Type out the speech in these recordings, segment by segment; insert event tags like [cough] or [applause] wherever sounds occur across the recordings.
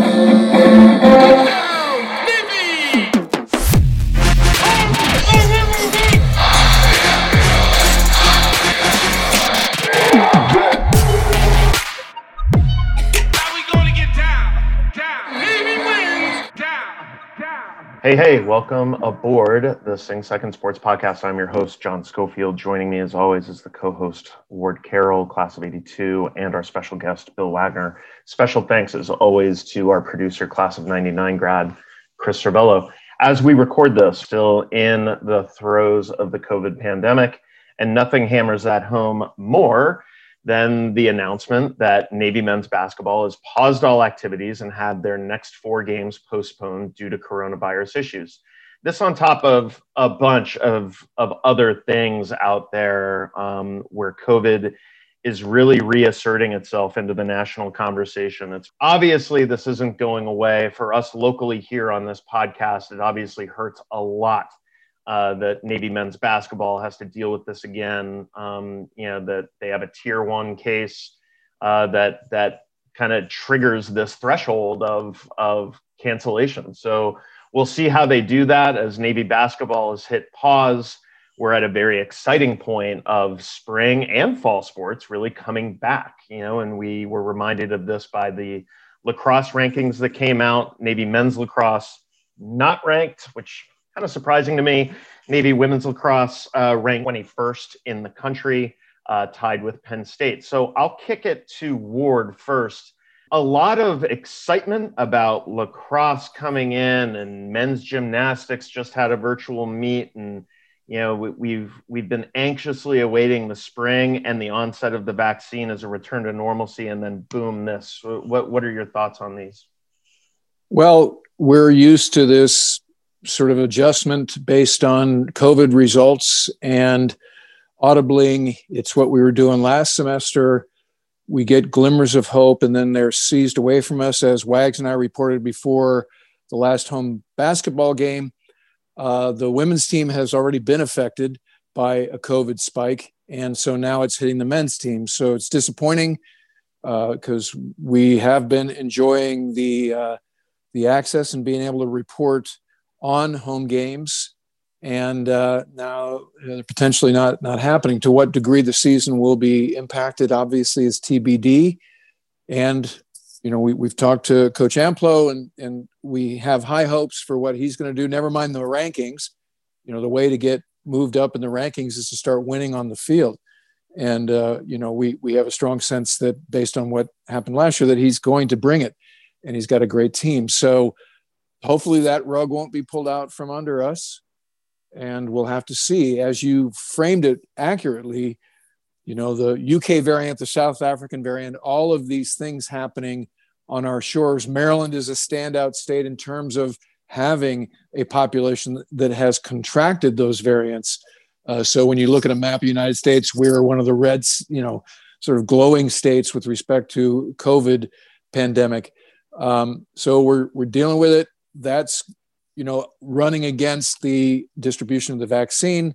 thank [laughs] you Hey, hey, welcome aboard the Sing Second Sports Podcast. I'm your host, John Schofield. Joining me, as always, is the co host, Ward Carroll, class of 82, and our special guest, Bill Wagner. Special thanks, as always, to our producer, class of 99 grad, Chris Cervello. As we record this, still in the throes of the COVID pandemic, and nothing hammers that home more then the announcement that Navy men's basketball has paused all activities and had their next four games postponed due to coronavirus issues. This on top of a bunch of, of other things out there um, where COVID is really reasserting itself into the national conversation. It's obviously this isn't going away for us locally here on this podcast. It obviously hurts a lot uh, that Navy men's basketball has to deal with this again. Um, you know that they have a tier one case uh, that that kind of triggers this threshold of of cancellation. So we'll see how they do that as Navy basketball has hit pause. We're at a very exciting point of spring and fall sports really coming back. You know, and we were reminded of this by the lacrosse rankings that came out. Navy men's lacrosse not ranked, which kind of surprising to me. Navy women's lacrosse uh, ranked 21st in the country, uh, tied with Penn State. So I'll kick it to Ward first. A lot of excitement about lacrosse coming in, and men's gymnastics just had a virtual meet, and you know we, we've we've been anxiously awaiting the spring and the onset of the vaccine as a return to normalcy, and then boom, this. What what are your thoughts on these? Well, we're used to this sort of adjustment based on COVID results and audibly, it's what we were doing last semester. We get glimmers of hope and then they're seized away from us, as Wags and I reported before the last home basketball game. Uh, the women's team has already been affected by a COVID spike. And so now it's hitting the men's team. So it's disappointing because uh, we have been enjoying the, uh, the access and being able to report on home games, and uh, now they're potentially not not happening. To what degree the season will be impacted, obviously, is TBD. And you know, we, we've talked to Coach Amplo, and and we have high hopes for what he's going to do. Never mind the rankings. You know, the way to get moved up in the rankings is to start winning on the field. And uh, you know, we we have a strong sense that based on what happened last year, that he's going to bring it, and he's got a great team. So hopefully that rug won't be pulled out from under us and we'll have to see. As you framed it accurately you know the uk variant the south african variant all of these things happening on our shores. Maryland is a standout state in terms of having a population that has contracted those variants. Uh, so when you look at a map of the united states we're one of the reds you know sort of glowing states with respect to covid pandemic. Um, so we're, we're dealing with it that's you know running against the distribution of the vaccine.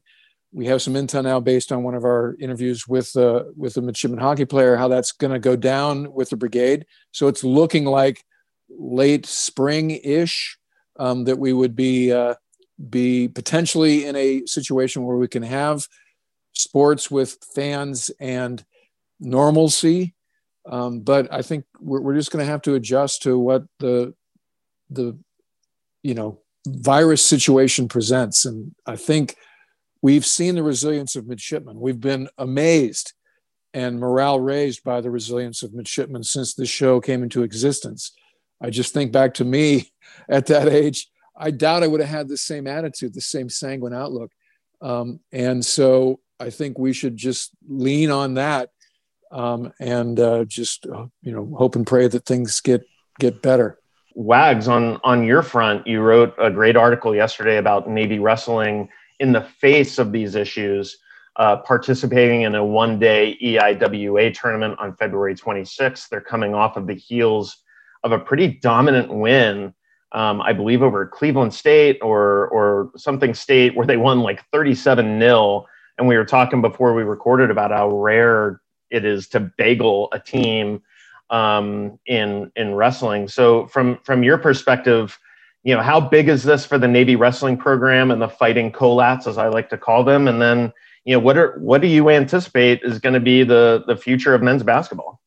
We have some intel now based on one of our interviews with uh, with a midshipman hockey player how that's going to go down with the brigade. So it's looking like late spring ish um, that we would be uh, be potentially in a situation where we can have sports with fans and normalcy. Um, but I think we're, we're just going to have to adjust to what the the you know virus situation presents. And i think we've seen the resilience of midshipmen. We've been amazed and morale raised by the resilience of midshipmen since the show came into existence. I just think back to me [laughs] at that age i doubt i would have had the same attitude the same sanguine outlook. Um, and so i think we should just lean on that um, and uh, just uh, you know hope and pray that things get get better Wags, on on your front, you wrote a great article yesterday about Navy wrestling in the face of these issues, uh, participating in a one-day EIWA tournament on February 26th. They're coming off of the heels of a pretty dominant win, um, I believe, over Cleveland State or or something state where they won like 37 0 And we were talking before we recorded about how rare it is to bagel a team um, in in wrestling. So from from your perspective, you know, how big is this for the Navy wrestling program and the fighting Kolats, as I like to call them? And then, you know, what are what do you anticipate is going to be the the future of men's basketball?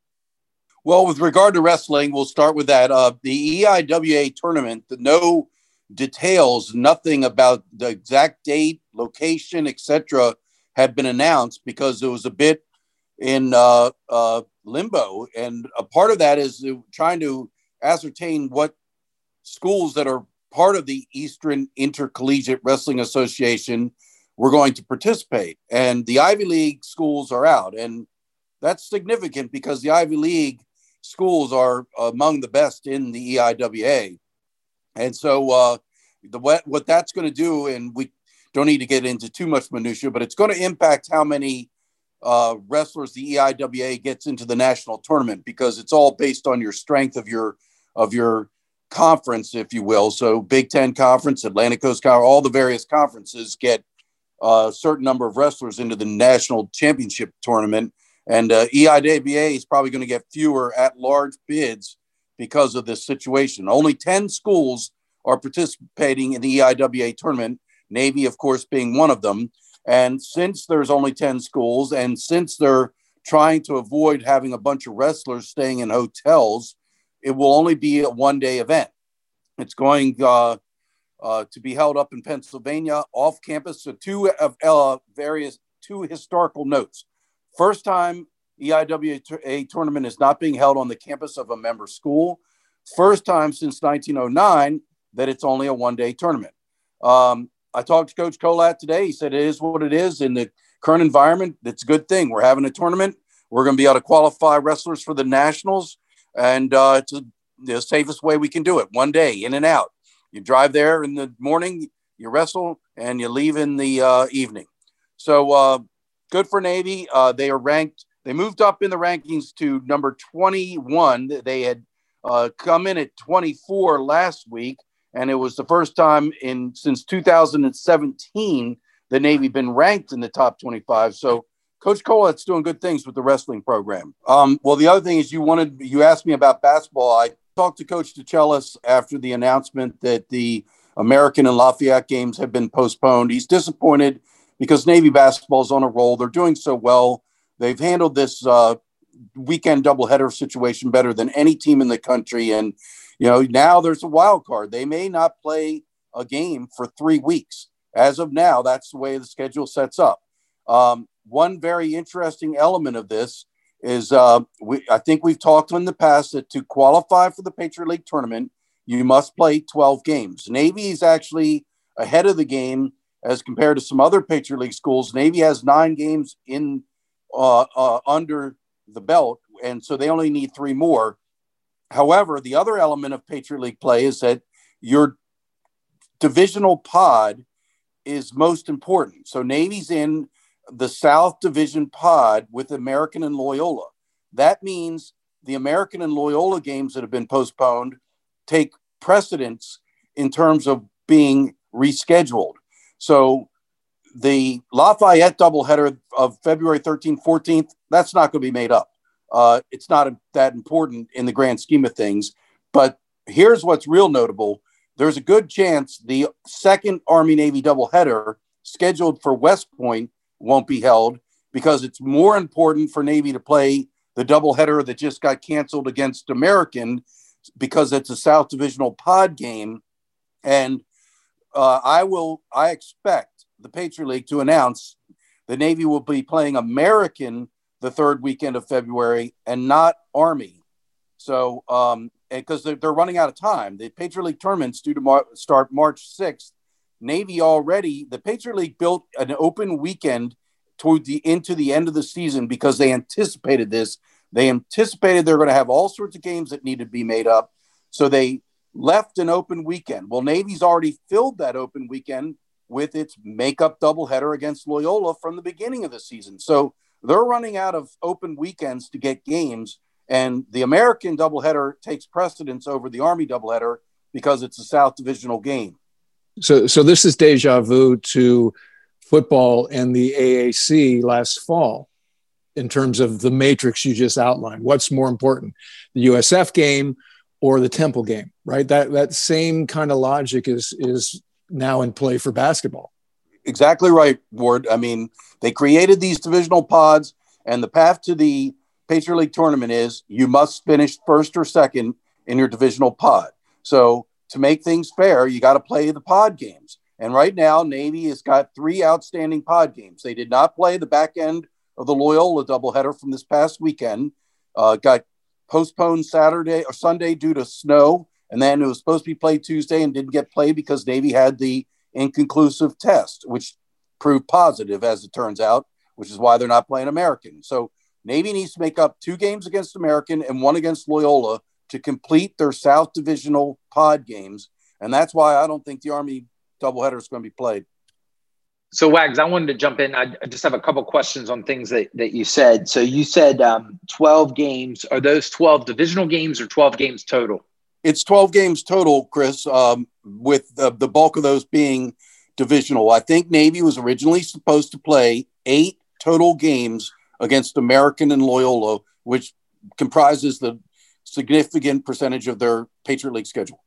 Well, with regard to wrestling, we'll start with that. Uh, the EIWA tournament, the no details, nothing about the exact date, location, etc., had been announced because it was a bit in uh, uh, limbo. And a part of that is trying to ascertain what schools that are part of the Eastern Intercollegiate Wrestling Association were going to participate. And the Ivy League schools are out. And that's significant because the Ivy League schools are among the best in the EIWA. And so uh, the what, what that's going to do, and we don't need to get into too much minutia, but it's going to impact how many uh, wrestlers the EIWA gets into the national tournament because it's all based on your strength of your of your conference, if you will. So Big Ten Conference, Atlantic Coast Conference, all the various conferences get a certain number of wrestlers into the national championship tournament. And uh, EIWA is probably going to get fewer at large bids because of this situation. Only 10 schools are participating in the EIWA tournament, Navy, of course, being one of them. And since there's only 10 schools, and since they're trying to avoid having a bunch of wrestlers staying in hotels, it will only be a one day event. It's going uh, uh, to be held up in Pennsylvania off campus. So, two of uh, various two historical notes. First time EIWA tournament is not being held on the campus of a member school. First time since 1909 that it's only a one day tournament. Um, I talked to Coach Kolat today. He said it is what it is in the current environment. It's a good thing. We're having a tournament. We're going to be able to qualify wrestlers for the nationals, and uh, it's a, the safest way we can do it. One day, in and out. You drive there in the morning, you wrestle, and you leave in the uh, evening. So uh, good for Navy. Uh, they are ranked. They moved up in the rankings to number 21. They had uh, come in at 24 last week and it was the first time in since 2017 the Navy been ranked in the top 25. So Coach Kolat's doing good things with the wrestling program. Um, well, the other thing is you wanted you asked me about basketball. I talked to Coach DeChellis after the announcement that the American and Lafayette games have been postponed. He's disappointed because Navy basketball is on a roll. They're doing so well. They've handled this uh, weekend doubleheader situation better than any team in the country, and you know, now there's a wild card. They may not play a game for three weeks. As of now, that's the way the schedule sets up. Um, one very interesting element of this is uh, we, I think we've talked in the past that to qualify for the Patriot League tournament, you must play 12 games. Navy is actually ahead of the game as compared to some other Patriot League schools. Navy has nine games in uh, uh, under the belt, and so they only need three more. However, the other element of Patriot League play is that your divisional pod is most important. So Navy's in the South Division pod with American and Loyola. That means the American and Loyola games that have been postponed take precedence in terms of being rescheduled. So the Lafayette doubleheader of February 13th, 14th, that's not going to be made up. Uh, it's not that important in the grand scheme of things. But here's what's real notable there's a good chance the second Army Navy doubleheader scheduled for West Point won't be held because it's more important for Navy to play the doubleheader that just got canceled against American because it's a South Divisional pod game. And uh, I will, I expect the Patriot League to announce the Navy will be playing American the third weekend of February and not Army. So, um, because they're, they're, running out of time, the Patriot League tournament's due to mar- start March 6th. Navy already, the Patriot League built an open weekend toward the into the end of the season because they anticipated this. They anticipated they're going to have all sorts of games that need to be made up. So they left an open weekend. Well, Navy's already filled that open weekend with its makeup doubleheader against Loyola from the beginning of the season. So they're running out of open weekends to get games, and the American doubleheader takes precedence over the Army doubleheader because it's a South Divisional game. So, so this is deja vu to football and the AAC last fall. in terms of the matrix you just outlined. What's more important, the USF game or the Temple game, right? That that same kind of logic is is now in play for basketball. Exactly right, Ward. I mean, they created these divisional pods, and the path to the Patriot League tournament is you must finish first or second in your divisional pod. So to make things fair, you got to play the pod games. And right now, Navy has got three outstanding pod games. They did not play the back end of the Loyola doubleheader from this past weekend. Uh, got postponed Saturday or Sunday due to snow, and then it was supposed to be played Tuesday and didn't get played because Navy had the inconclusive test, which proved positive as it turns out, which is why they're not playing American. So Navy needs to make up two games against American and one against Loyola to complete their South Divisional pod games, and that's why I don't think the Army doubleheader is going to be played. So Wags, I wanted to jump in. I just have a couple questions on things that, that you said. So you said um, 12 games. Are those 12 divisional games or 12 games total? It's 12 games total, Chris, um, with the, the bulk of those being divisional. I think Navy was originally supposed to play eight total games against American and Loyola, which comprises the significant percentage of their Patriot League schedule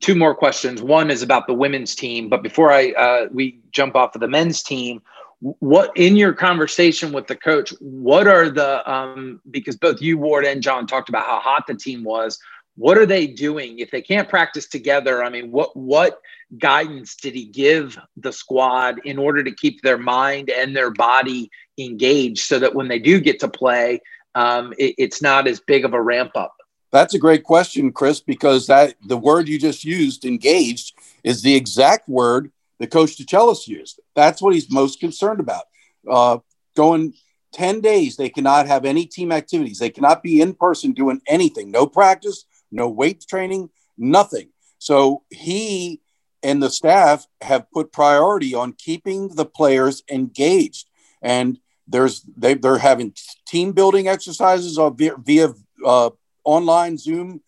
two more questions. One is about the women's team, but before I uh, we jump off of the men's team, what in your conversation with the coach, what are the um, because both you Ward and John talked about how hot the team was. What are they doing if they can't practice together? I mean, what what guidance did he give the squad in order to keep their mind and their body engaged so that when they do get to play, um, it, it's not as big of a ramp up? That's a great question, Chris, because that the word you just used, engaged, is the exact word that Coach DeChellis used. That's what he's most concerned about. Uh, going 10 days, they cannot have any team activities. They cannot be in person doing anything. No practice, no weight training, nothing. So he and the staff have put priority on keeping the players engaged. And there's they, they're having team building exercises via, via uh, online Zoom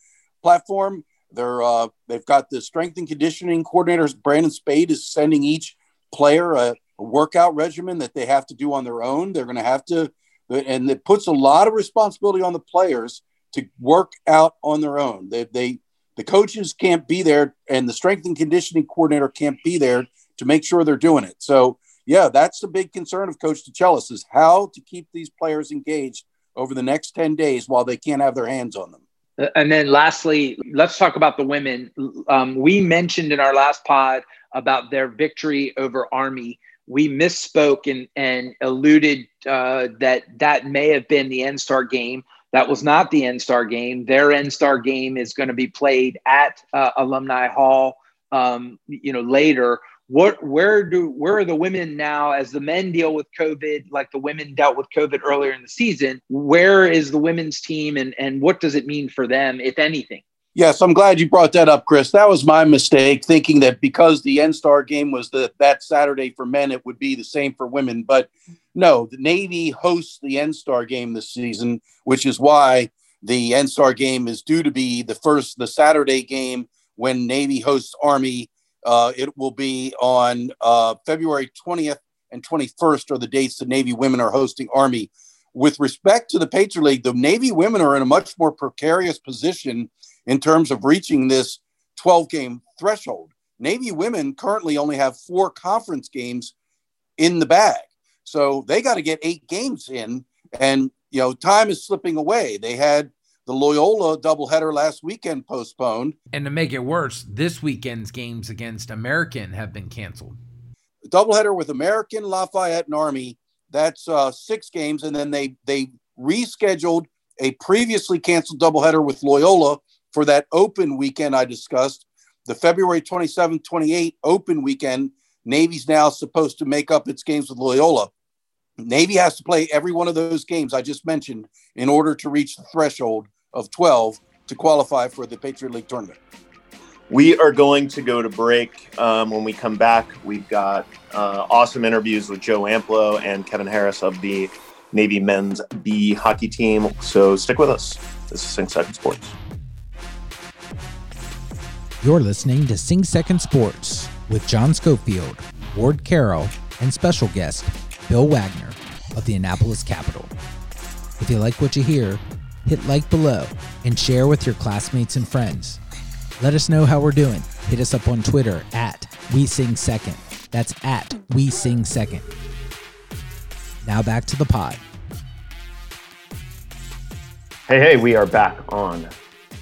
platform. They're uh, they've got the strength and conditioning coordinators. Brandon Spade is sending each player a, a workout regimen that they have to do on their own. They're going to have to, and it puts a lot of responsibility on the players to work out on their own. They, they the coaches can't be there, and the strength and conditioning coordinator can't be there to make sure they're doing it. So yeah, that's the big concern of Coach DeChellis is how to keep these players engaged over the next 10 days while they can't have their hands on them. Uh, and then lastly, let's talk about the women. Um, we mentioned in our last pod about their victory over Army. We misspoke and, and alluded uh, that that may have been the NSTAR game. That was not the NSTAR game. Their NSTAR game is going to be played at uh, Alumni Hall, um, you know, later. What where do where are the women now? As the men deal with covid like the women dealt with covid earlier in the season where is the women's team and and what does it mean for them if anything yes i'm glad you brought that up chris. That was my mistake thinking that because the nstar game was the that saturday for men it would be the same for women. But no the navy hosts the nstar game this season which is why the nstar game is due to be the first the saturday game when navy hosts army. Uh, it will be on uh, February 20th and 21st are the dates the Navy women are hosting Army. With respect to the Patriot League, the Navy women are in a much more precarious position in terms of reaching this 12 game threshold. Navy women currently only have four conference games in the bag. So they got to get eight games in. And, you know, time is slipping away. They had the Loyola doubleheader last weekend postponed. And to make it worse, this weekend's games against American have been canceled. Doubleheader with American, Lafayette, and Army. That's uh, six games, and then they they rescheduled a previously canceled doubleheader with Loyola for that open weekend I discussed, the February 27, 28 open weekend. Navy's now supposed to make up its games with Loyola. Navy has to play every one of those games I just mentioned in order to reach the threshold of 12 to qualify for the Patriot League tournament. We are going to go to break. Um, when we come back, we've got uh, awesome interviews with Joe Amplo and Kevin Harris of the Navy men's B hockey team. So stick with us. This is Sing Second Sports. You're listening to Sing Second Sports with John Schofield, Ward Carroll, and special guest Bill Wagner of the Annapolis Capital. If you like what you hear, hit like below and share with your classmates and friends. Let us know how we're doing. Hit us up on Twitter at We Sing Second. That's at We Sing Second. Now back to the pod. Hey, hey, we are back on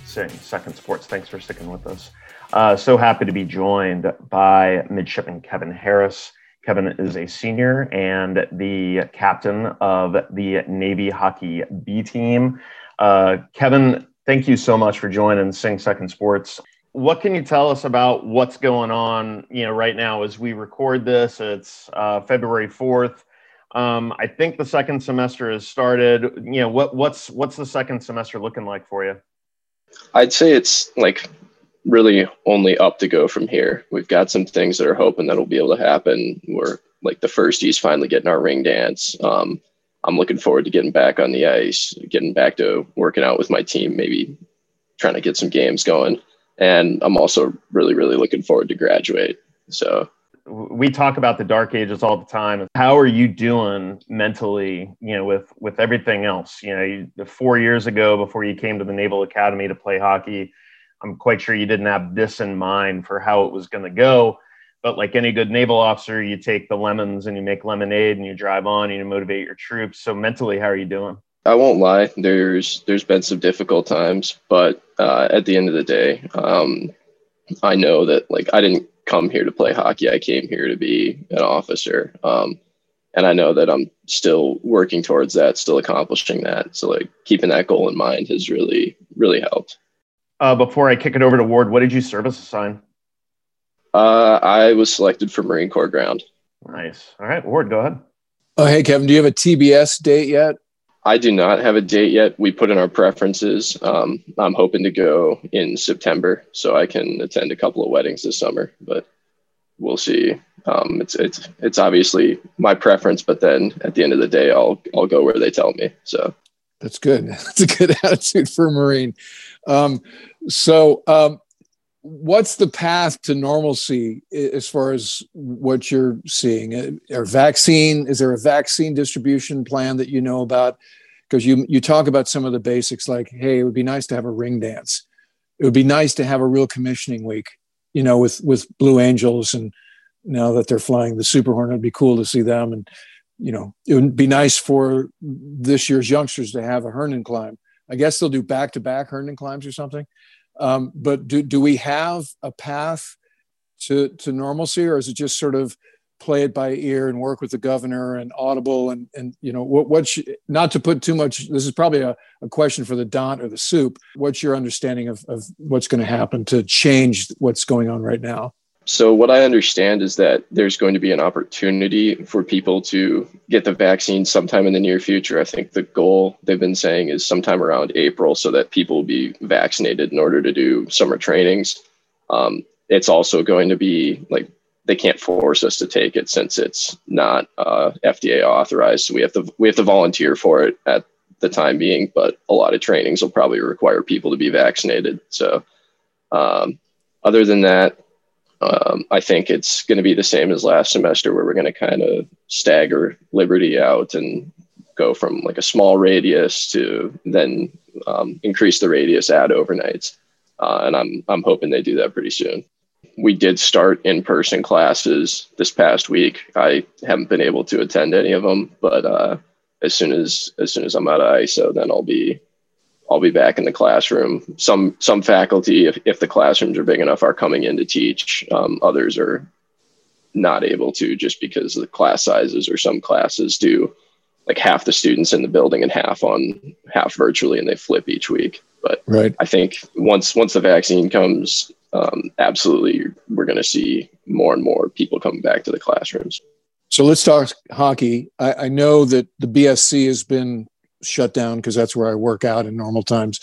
Sing Second Sports. Thanks for sticking with us. Uh, so happy to be joined by midshipman Kevin Harris. Kevin is a senior and the captain of the Navy hockey B team. Uh, Kevin, thank you so much for joining Sing Second Sports. What can you tell us about what's going on? You know, right now as we record this, it's uh, February fourth. Um, I think the second semester has started. You know, what what's what's the second semester looking like for you? I'd say it's like really only up to go from here. We've got some things that are hoping that'll be able to happen. We're like the first firsties finally getting our ring dance. Um, I'm looking forward to getting back on the ice, getting back to working out with my team, maybe trying to get some games going. And I'm also really, really looking forward to graduate. So we talk about the dark ages all the time. How are you doing mentally, you know, with with everything else? You know, you, four years ago before you came to the Naval Academy to play hockey, I'm quite sure you didn't have this in mind for how it was going to go. But like any good naval officer, you take the lemons and you make lemonade and you drive on and you motivate your troops. So mentally, how are you doing? I won't lie. There's there's been some difficult times, but uh, at the end of the day, um, I know that like I didn't come here to play hockey. I came here to be an officer. Um, and I know that I'm still working towards that, still accomplishing that. So like keeping that goal in mind has really, really helped. Uh, before I kick it over to Ward, what did you service assign? Uh, I was selected for Marine Corps ground. Nice. All right, Ward, go ahead. Oh, hey, Kevin, do you have a TBS date yet? I do not have a date yet. We put in our preferences. Um, I'm hoping to go in September so I can attend a couple of weddings this summer, but we'll see. Um, it's it's it's obviously my preference, but then at the end of the day, I'll I'll go where they tell me. So that's good. [laughs] That's a good [laughs] attitude for a Marine. Um, so, um, what's the path to normalcy as far as what you're seeing? Are vaccine? Is there a vaccine distribution plan that you know about? Because you you talk about some of the basics, like, hey, it would be nice to have a ring dance. It would be nice to have a real commissioning week, you know, with with Blue Angels, and now that they're flying the Super Hornet, it'd be cool to see them. And you know, it would be nice for this year's youngsters to have a Herndon climb. I guess they'll do back to back Herndon climbs or something. Um, but do, do we have a path to, to normalcy or is it just sort of play it by ear and work with the governor and audible and, and you know, what, what not to put too much, this is probably a, a question for the Dant or the Supe. What's your understanding of, of what's going to happen to change what's going on right now? So, what I understand is that there's going to be an opportunity for people to get the vaccine sometime in the near future. I think the goal they've been saying is sometime around April so that people will be vaccinated in order to do summer trainings. Um, it's also going to be like they can't force us to take it since it's not uh, FDA authorized. So we have to we have to volunteer for it at the time being. But a lot of trainings will probably require people to be vaccinated. So um, other than that, um, I think it's going to be the same as last semester, where we're going to kind of stagger Liberty out and go from like a small radius to then um, increase the radius at overnights. Uh, and I'm I'm hoping they do that pretty soon. We did start in-person classes this past week. I haven't been able to attend any of them, but uh, as soon as as soon as I'm out of ISO, then I'll be I'll be back in the classroom. Some some faculty, if, if the classrooms are big enough, are coming in to teach. Um, others are not able to just because of the class sizes or some classes do like half the students in the building and half on half virtually and they flip each week. But right. I think once once the vaccine comes, um, absolutely we're going to see more and more people coming back to the classrooms. So let's talk hockey. I, I know that the BSC has been shut down because that's where I work out in normal times.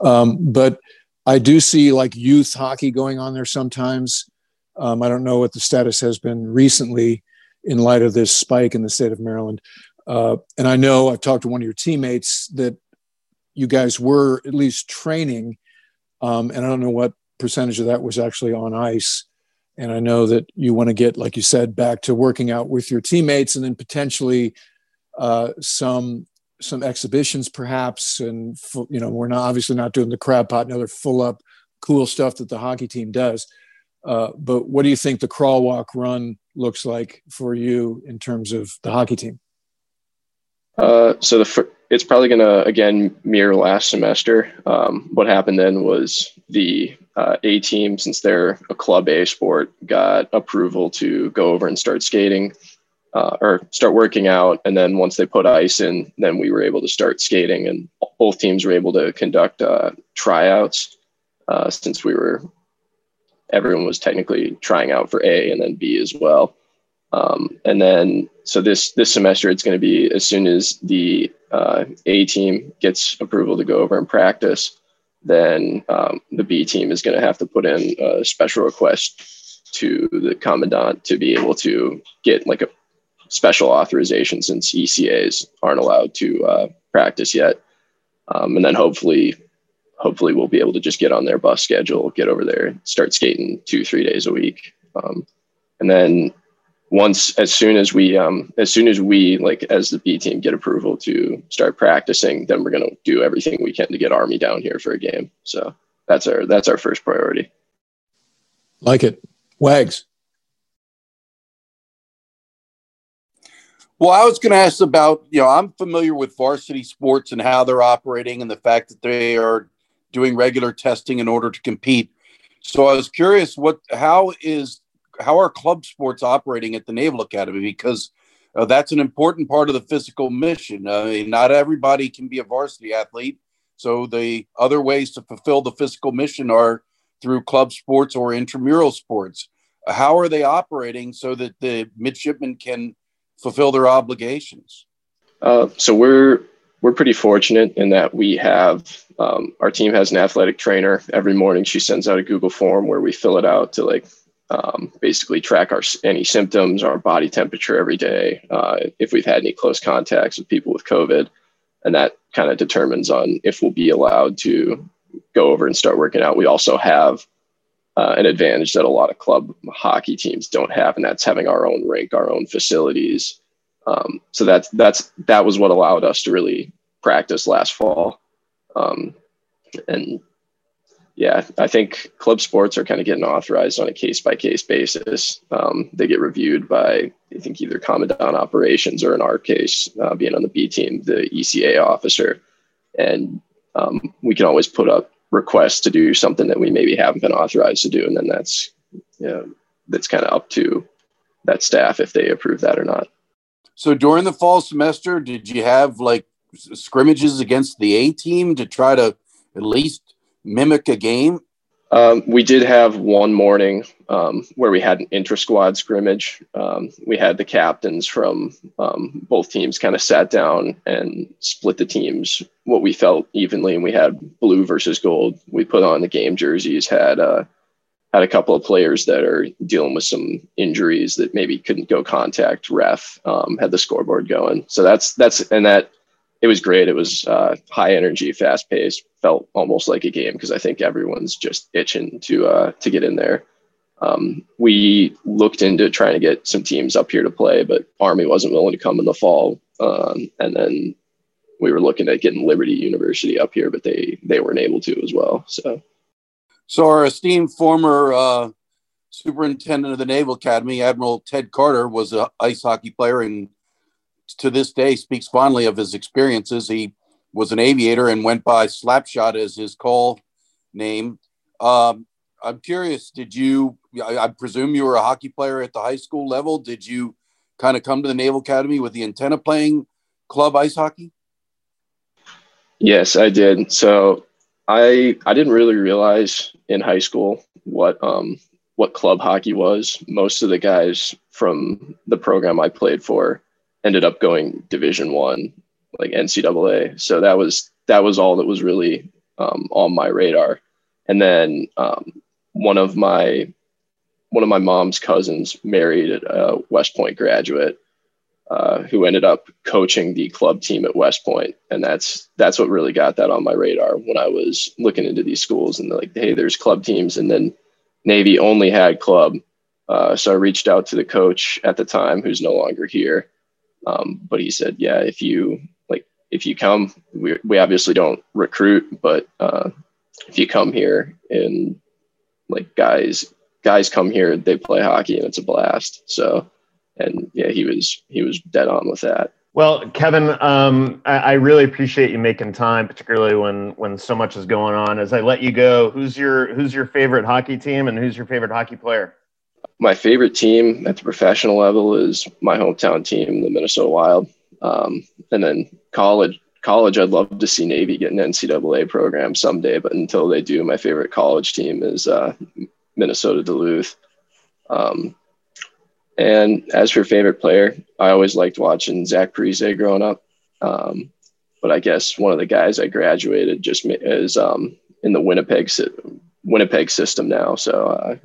Um, but I do see like youth hockey going on there sometimes. Um, I don't know what the status has been recently in light of this spike in the state of Maryland. Uh, and I know I've talked to one of your teammates that you guys were at least training, um, and I don't know what percentage of that was actually on ice. And I know that you want to get, like you said, back to working out with your teammates and then potentially uh, some some exhibitions perhaps and you know we're not obviously not doing the crab pot and other full up cool stuff that the hockey team does. Uh, but what do you think the crawl walk run looks like for you in terms of the hockey team? Uh, so the it's probably going to again mirror last semester. Um, what happened then was the uh, a team since they're a club a sport got approval to go over and start skating uh, or start working out. And then once they put ice in, then we were able to start skating, and both teams were able to conduct uh, tryouts uh, since we were everyone was technically trying out for A and then B as well. Um, and then so this this semester it's going to be as soon as the uh, A team gets approval to go over and practice, then um, the B team is going to have to put in a special request to the commandant to be able to get like a special authorization since ECAs aren't allowed to uh, practice yet. Um, and then hopefully, hopefully we'll be able to just get on their bus schedule, get over there, start skating two, three days a week. Um, and then once, as soon as we, um, as soon as we, like as the B team get approval to start practicing, then we're going to do everything we can to get Army down here for a game. So that's our, that's our first priority. Like it. Wags. Well, I was going to ask about, you know, I'm familiar with varsity sports and how they're operating and the fact that they are doing regular testing in order to compete. So I was curious what how is how are club sports operating at the Naval Academy because uh, that's an important part of the physical mission. I mean, not everybody can be a varsity athlete. So the other ways to fulfill the physical mission are through club sports or intramural sports. How are they operating so that the midshipmen can fulfill their obligations? Uh, so we're we're pretty fortunate in that we have um, our team has an athletic trainer every morning. She sends out a Google form where we fill it out to like um, basically track our any symptoms, our body temperature every day, uh, if we've had any close contacts with people with COVID, and that kind of determines on if we'll be allowed to go over and start working out. We also have uh, an advantage that a lot of club hockey teams don't have, and that's having our own rink, our own facilities. Um, so that's that's that was what allowed us to really practice last fall. Um, and yeah, I think club sports are kind of getting authorized on a case by case basis. Um, they get reviewed by I think either commandant operations or in our case, uh, being on the B team, the ECA officer, and um, we can always put up request to do something that we maybe haven't been authorized to do, and then that's you know, that's kind of up to that staff if they approve that or not. So during the fall semester, did you have like scrimmages against the A team to try to at least mimic a game? Um, we did have one morning um, where we had an intra squad scrimmage. Um, we had the captains from um, both teams kind of sat down and split the teams what we felt evenly, and we had blue versus gold. We put on the game jerseys, had uh, had a couple of players that are dealing with some injuries that maybe couldn't go contact ref, um, had the scoreboard going. So that's that's and that it was great. It was uh, high energy, fast paced, felt almost like a game because I think everyone's just itching to uh, to get in there. Um, we looked into trying to get some teams up here to play, but Army wasn't willing to come in the fall, um, and then we were looking at getting Liberty University up here, but they they weren't able to as well. So, so our esteemed former uh, superintendent of the Naval Academy, Admiral Ted Carter, was an ice hockey player and to this day speaks fondly of his experiences. He was an aviator and went by Slapshot as his call name. Um, I'm curious, did you, I, I, presume you were a hockey player at the high school level. Did you kind of come to the Naval Academy with the intent of playing club ice hockey? Yes, I did. So I I didn't really realize in high school what um what club hockey was. Most of the guys from the program I played for ended up going Division One, like NCAA. So that was that was all that was really um, on my radar. And then um, one of my one of my mom's cousins married a West Point graduate uh, who ended up coaching the club team at West Point, and that's that's what really got that on my radar when I was looking into these schools and like, hey, there's club teams, and then Navy only had club. Uh, so I reached out to the coach at the time, who's no longer here, um, but he said, yeah, if you like, if you come, we, we obviously don't recruit, but uh, if you come here and like guys guys come here, they play hockey and it's a blast. So, and yeah, he was he was dead on with that. Well, Kevin, um, I, I, really appreciate you making time, particularly when when so much is going on. As I let you go, who's your who's your favorite hockey team and who's your favorite hockey player? My favorite team at the professional level is my hometown team, the Minnesota Wild. Um, and then college, college, I'd love to see Navy get an NCAA program someday, but until they do, my favorite college team is uh, Minnesota Duluth. Um, and as for favorite player, I always liked watching Zach Parise growing up. Um, but I guess one of the guys I graduated just is um, in the Winnipeg Winnipeg system now. So uh,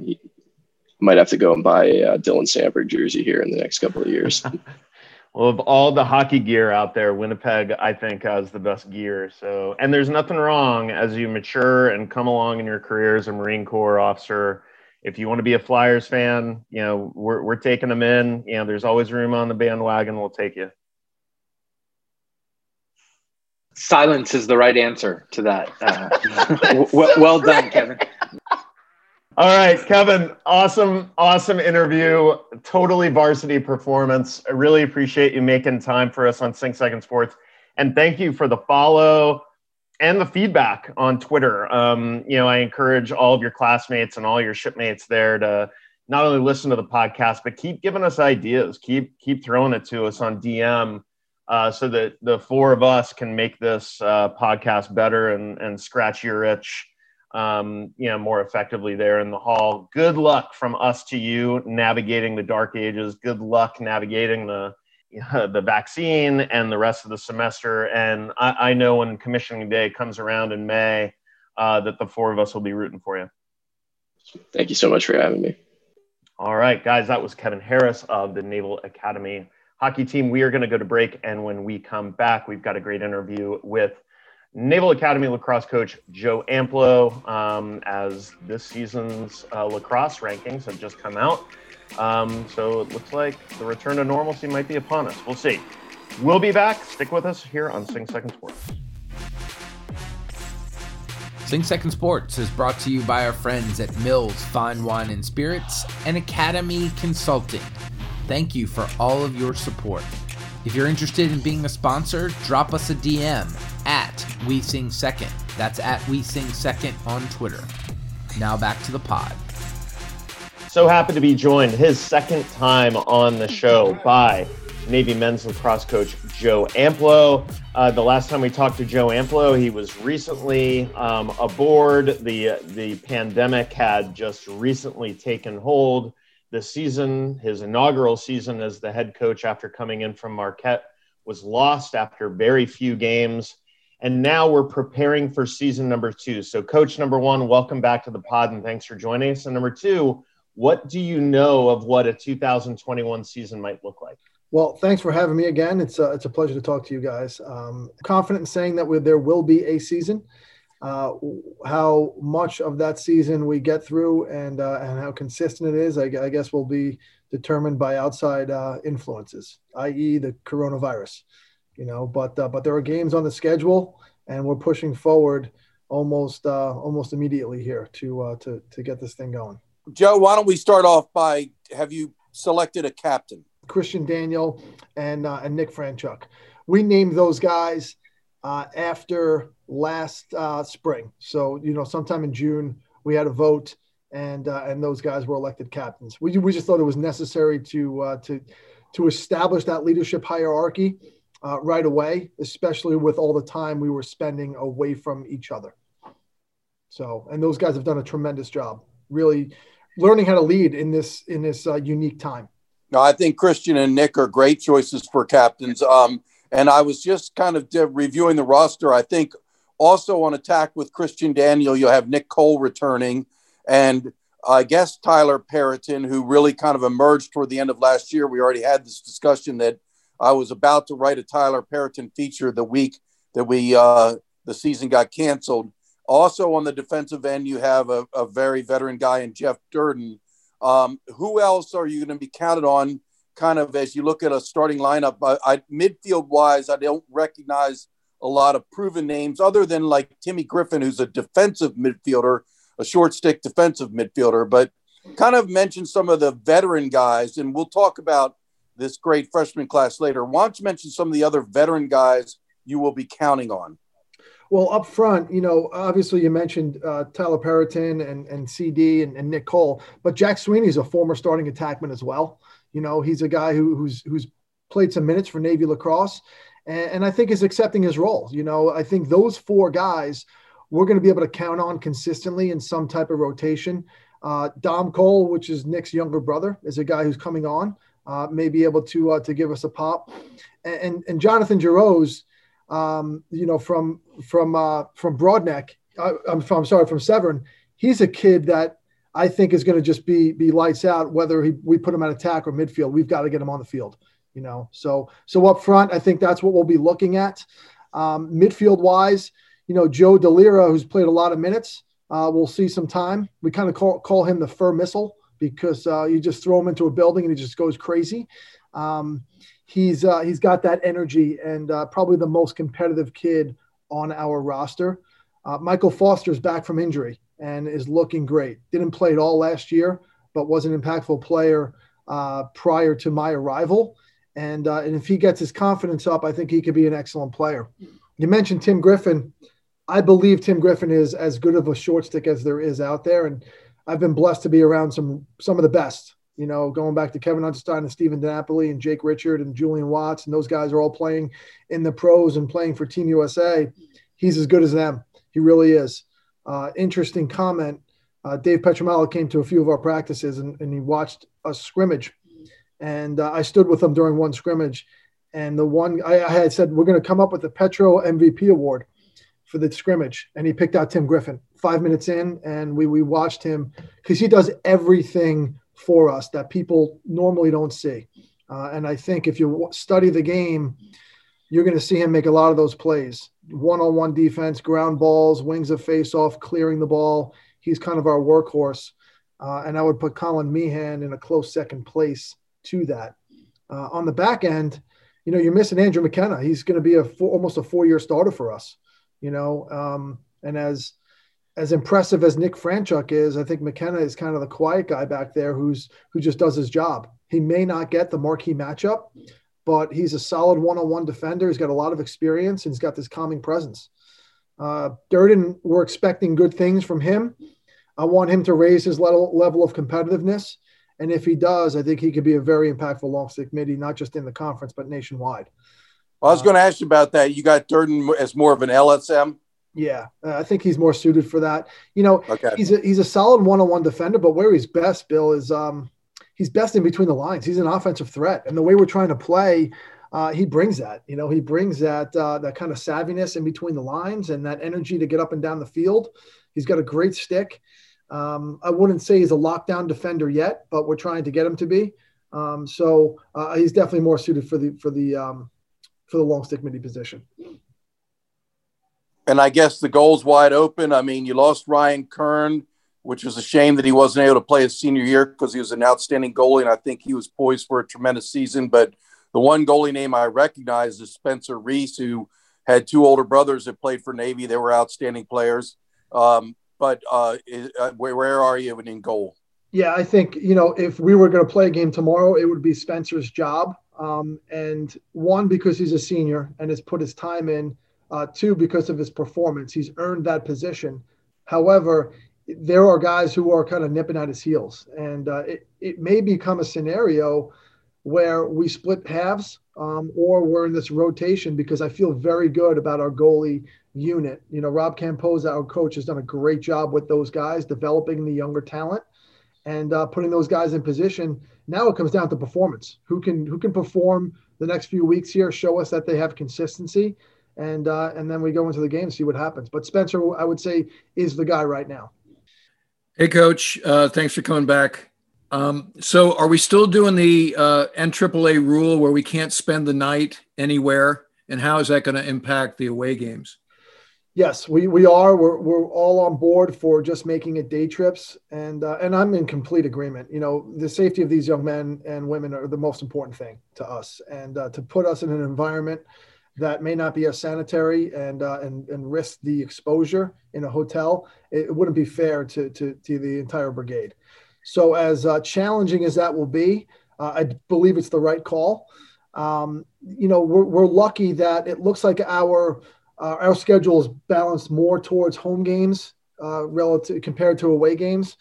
might have to go and buy a uh, Dylan Samberg jersey here in the next couple of years. [laughs] well, of all the hockey gear out there, Winnipeg I think has the best gear. So, and there's nothing wrong as you mature and come along in your career as a Marine Corps officer if you want to be a Flyers fan, you know, we're, we're taking them in. You know, there's always room on the bandwagon. We'll take you. Silence is the right answer to that. Uh, [laughs] [laughs] well, well done, Kevin. All right, Kevin, awesome, awesome interview. Totally varsity performance. I really appreciate you making time for us on Sing Second Sports. And thank you for the follow and the feedback on Twitter. Um, you know, I encourage all of your classmates and all your shipmates there to not only listen to the podcast, but keep giving us ideas. Keep keep throwing it to us on DM, uh, so that the four of us can make this uh, podcast better and and scratch your itch, um, you know, more effectively there in the hall. Good luck from us to you navigating the dark ages. Good luck navigating the [laughs] the vaccine and the rest of the semester. And I, I know when commissioning day comes around in May, uh, that the four of us will be rooting for you. Thank you so much for having me. All right, guys, that was Kevin Harris of the Naval Academy hockey team. We are going to go to break. And when we come back, we've got a great interview with Naval Academy lacrosse coach Joe Amplo um, as this season's uh, lacrosse rankings have just come out. Um, so it looks like the return to normalcy might be upon us. We'll see. We'll be back. Stick with us here on Sing Second Sports. Sing Second Sports is brought to you by our friends at Mills Fine Wine and Spirits and Academy Consulting. Thank you for all of your support. If you're interested in being a sponsor, drop us a DM at We Sing Second. That's at We Sing Second on Twitter. Now back to the pod. So happy to be joined his second time on the show by Navy men's lacrosse coach Joe Amplo. Uh, the last time we talked to Joe Amplo, he was recently um, aboard. The the pandemic had just recently taken hold. The season, his inaugural season as the head coach after coming in from Marquette, was lost after very few games. And now we're preparing for season number two. So, coach number one, welcome back to the pod and thanks for joining us. And number two, what do you know of what a 2021 season might look like? Well, thanks for having me again. It's a, it's a pleasure to talk to you guys. Um, confident in saying that we, there will be a season. Uh, how much of that season we get through and uh, and how consistent it is, I, I, guess, will be determined by outside uh, influences, i.e., the coronavirus. You know, but uh, but there are games on the schedule, and we're pushing forward almost uh, almost immediately here to uh, to to get this thing going. Joe, why don't we start off by have you selected a captain? Christian Daniel and uh, and Nick Franchuk. We named those guys uh, after last uh, spring. So you know, sometime in June we had a vote, and uh, and those guys were elected captains. We we just thought it was necessary to uh, to to establish that leadership hierarchy uh, right away, especially with all the time we were spending away from each other. So, and those guys have done a tremendous job. Really learning how to lead in this in this uh, unique time. No, I think Christian and Nick are great choices for captains. Um, and I was just kind of reviewing the roster. I think also on attack with Christian Daniel, you'll have Nick Cole returning, and I guess Tyler Perriton, who really kind of emerged toward the end of last year. We already had this discussion that I was about to write a Tyler Perriton feature the week that we uh, the season got canceled. Also on the defensive end, you have a, a very veteran guy in Jeff Durden. Um, who else are you going to be counted on kind of as you look at a starting lineup, I, I midfield wise, I don't recognize a lot of proven names other than like Timmy Griffin, who's a defensive midfielder, a short stick defensive midfielder, but kind of mention some of the veteran guys, and we'll talk about this great freshman class later. Why don't you mention some of the other veteran guys you will be counting on? Well, up front, you know, obviously you mentioned uh, Tyler Perrotin and, and CD and, and, Nick Cole, but Jack Sweeney is a former starting attackman as well. You know, he's a guy who, who's who's played some minutes for Navy lacrosse, and, and I think is accepting his role. You know, I think those four guys we're going to be able to count on consistently in some type of rotation. Uh, Dom Cole, which is Nick's younger brother, is a guy who's coming on, uh, may be able to uh, to give us a pop, and and, Jonathan Giroux um, you know, from from uh, from Broadneck. I, I'm, I'm sorry, from Severn. He's a kid that I think is going to just be be lights out. Whether he, we put him at attack or midfield, we've got to get him on the field. You know, so so up front, I think that's what we'll be looking at. Um, midfield wise, you know, Joe Delira, who's played a lot of minutes, uh, we'll see some time. We kind of call call him the fur missile because uh, you just throw him into a building and he just goes crazy. Um, he's uh, he's got that energy and uh, probably the most competitive kid on our roster. Uh, Michael Foster's back from injury and is looking great. Didn't play at all last year, but was an impactful player uh, prior to my arrival. And uh, and if he gets his confidence up, I think he could be an excellent player. You mentioned Tim Griffin. I believe Tim Griffin is as good of a short stick as there is out there, and I've been blessed to be around some some of the best you know, going back to Kevin Unterstein and Stephen DiNapoli and Jake Richard and Julian Watts, and those guys are all playing in the pros and playing for Team USA. He's as good as them. He really is. Uh, interesting comment. Uh, Dave Pietramala came to a few of our practices and, and he watched a scrimmage. And uh, I stood with him during one scrimmage. And the one I, I had said, we're going to come up with the Petro MVP award for the scrimmage. And he picked out Tim Griffin five minutes in. And we, we watched him because he does everything for us that people normally don't see. Uh, and I think if you study the game, you're going to see him make a lot of those plays one-on-one defense, ground balls, wings of face-off, clearing the ball. He's kind of our workhorse, uh, and I would put Colin Meehan in a close second place to that. Uh, on the back end, you know, you're missing Andrew McKenna. He's going to be a four, almost a four-year starter for us. You know, um, and as as impressive as Nick Franchuk is, I think McKenna is kind of the quiet guy back there who's who just does his job. He may not get the marquee matchup, but he's a solid one-on-one defender. He's got a lot of experience and he's got this calming presence. Uh, Durden, we're expecting good things from him. I want him to raise his level level of competitiveness, and if he does, I think he could be a very impactful long stick midi, not just in the conference but nationwide. Well, I was going to ask you about that. You got Durden as more of an LSM. Yeah, uh, I think he's more suited for that. You know, okay. he's a, he's a solid one-on-one defender, but where he's best, Bill, is um, he's best in between the lines. He's an offensive threat, and the way we're trying to play, uh, he brings that. You know, he brings that uh, that kind of savviness in between the lines and that energy to get up and down the field. He's got a great stick. Um, I wouldn't say he's a lockdown defender yet, but we're trying to get him to be. Um, so uh, he's definitely more suited for the for the um, for the long stick midi position and I guess the goal's wide open. I mean, you lost Ryan Kern, which was a shame that he wasn't able to play his senior year because he was an outstanding goalie, and I think he was poised for a tremendous season. But the one goalie name I recognize is Spencer Reese, who had two older brothers that played for Navy. They were outstanding players. Um, but uh, uh, where, where are you in goal? Yeah, I think you know if we were going to play a game tomorrow, it would be Spencer's job. Um, and one because he's a senior and has put his time in uh, two, because of his performance. He's earned that position. However, there are guys who are kind of nipping at his heels. And uh, it, it may become a scenario where we split halves um, or we're in this rotation because I feel very good about our goalie unit. You know, Rob Camposa, our coach, has done a great job with those guys, developing the younger talent and uh, putting those guys in position. Now it comes down to performance. Who can who can perform the next few weeks here? Show us that they have consistency, and uh, and then we go into the game and see what happens. But Spencer, I would say, is the guy right now. Hey, Coach. Uh, thanks for coming back. Um, so, are we still doing the uh, NAAA rule where we can't spend the night anywhere? And how is that going to impact the away games? Yes, we, we are. We're, we're all on board for just making it day trips, and uh, and I'm in complete agreement. You know, the safety of these young men and women are the most important thing to us, and uh, to put us in an environment that may not be as sanitary and uh, and and risk the exposure in a hotel, it, wouldn't be fair to to to the entire brigade. So as uh, challenging as that will be, uh, I believe it's the right call. Um, you know, we're, we're lucky that it looks like our uh, our schedule is balanced more towards home games uh, relative compared to away games.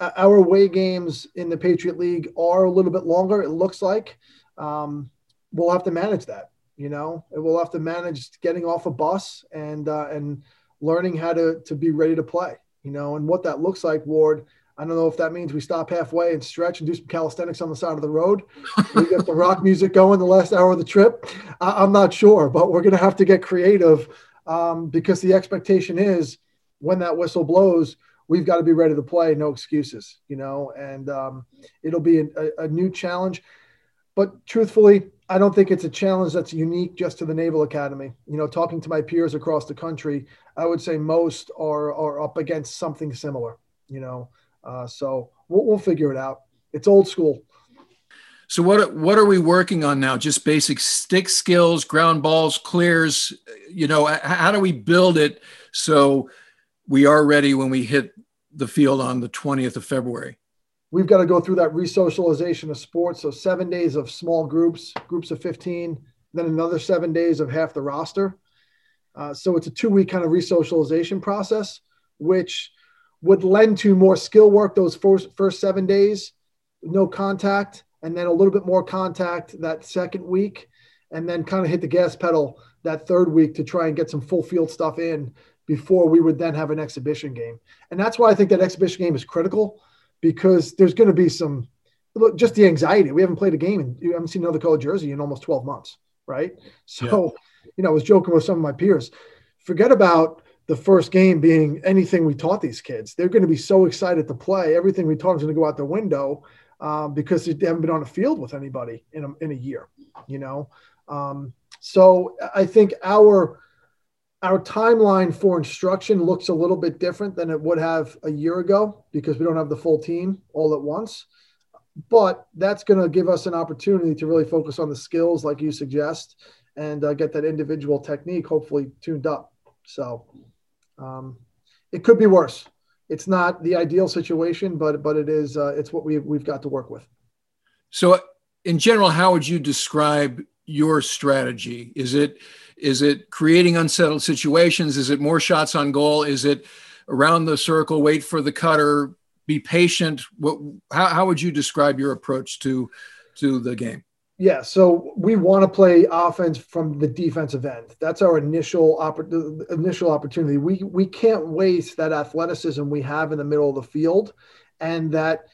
Our away games in the Patriot League are a little bit longer. It looks like um, we'll have to manage that. You know, we'll have to manage getting off a bus and uh, and learning how to to be ready to play. You know, and what that looks like, Ward. I don't know if that means we stop halfway and stretch and do some calisthenics on the side of the road. [laughs] we get the rock music going the last hour of the trip. I, am not sure, but we're going to have to get creative um, because the expectation is when that whistle blows, we've got to be ready to play. No excuses, you know, and um, it'll be a, a new challenge. But truthfully, I don't think it's a challenge that's unique just to the Naval Academy. You know, talking to my peers across the country, I would say most are, are up against something similar, you know. Uh, so we'll, we'll figure it out. It's old school. So what what are we working on now? Just basic stick skills, ground balls, clears. You know, how do we build it so we are ready when we hit the field on the 20th of February? We've got to go through that resocialization of sports. So seven days of small groups, groups of 15, then another seven days of half the roster. Uh, so it's a two week kind of resocialization process, which would lend to more skill work those first, first seven days, no contact, and then a little bit more contact that second week, and then kind of hit the gas pedal that third week to try and get some full field stuff in before we would then have an exhibition game. And that's why I think that exhibition game is critical because there's going to be some look just the anxiety. We haven't played a game and you haven't seen another color jersey in almost 12 months, right? So, yeah. you know, I was joking with some of my peers. Forget about the first game being anything we taught these kids. They're going to be so excited to play. Everything we taught them is going to go out the window um, because they haven't been on a field with anybody in a, in a year, you know? Um, so I think our, our timeline for instruction looks a little bit different than it would have a year ago because we don't have the full team all at once. But that's going to give us an opportunity to really focus on the skills, like you suggest, and uh, get that individual technique hopefully tuned up. So, um, it could be worse. It's not the ideal situation, but but it is. Uh, it's what we've we've got to work with. So, in general, how would you describe your strategy? Is it is it creating unsettled situations? Is it more shots on goal? Is it around the circle, wait for the cutter, be patient? What, how, how would you describe your approach to to the game? Yeah, so we want to play offense from the defensive end. That's our initial oppor- initial opportunity. We we can't waste that athleticism we have in the middle of the field, and that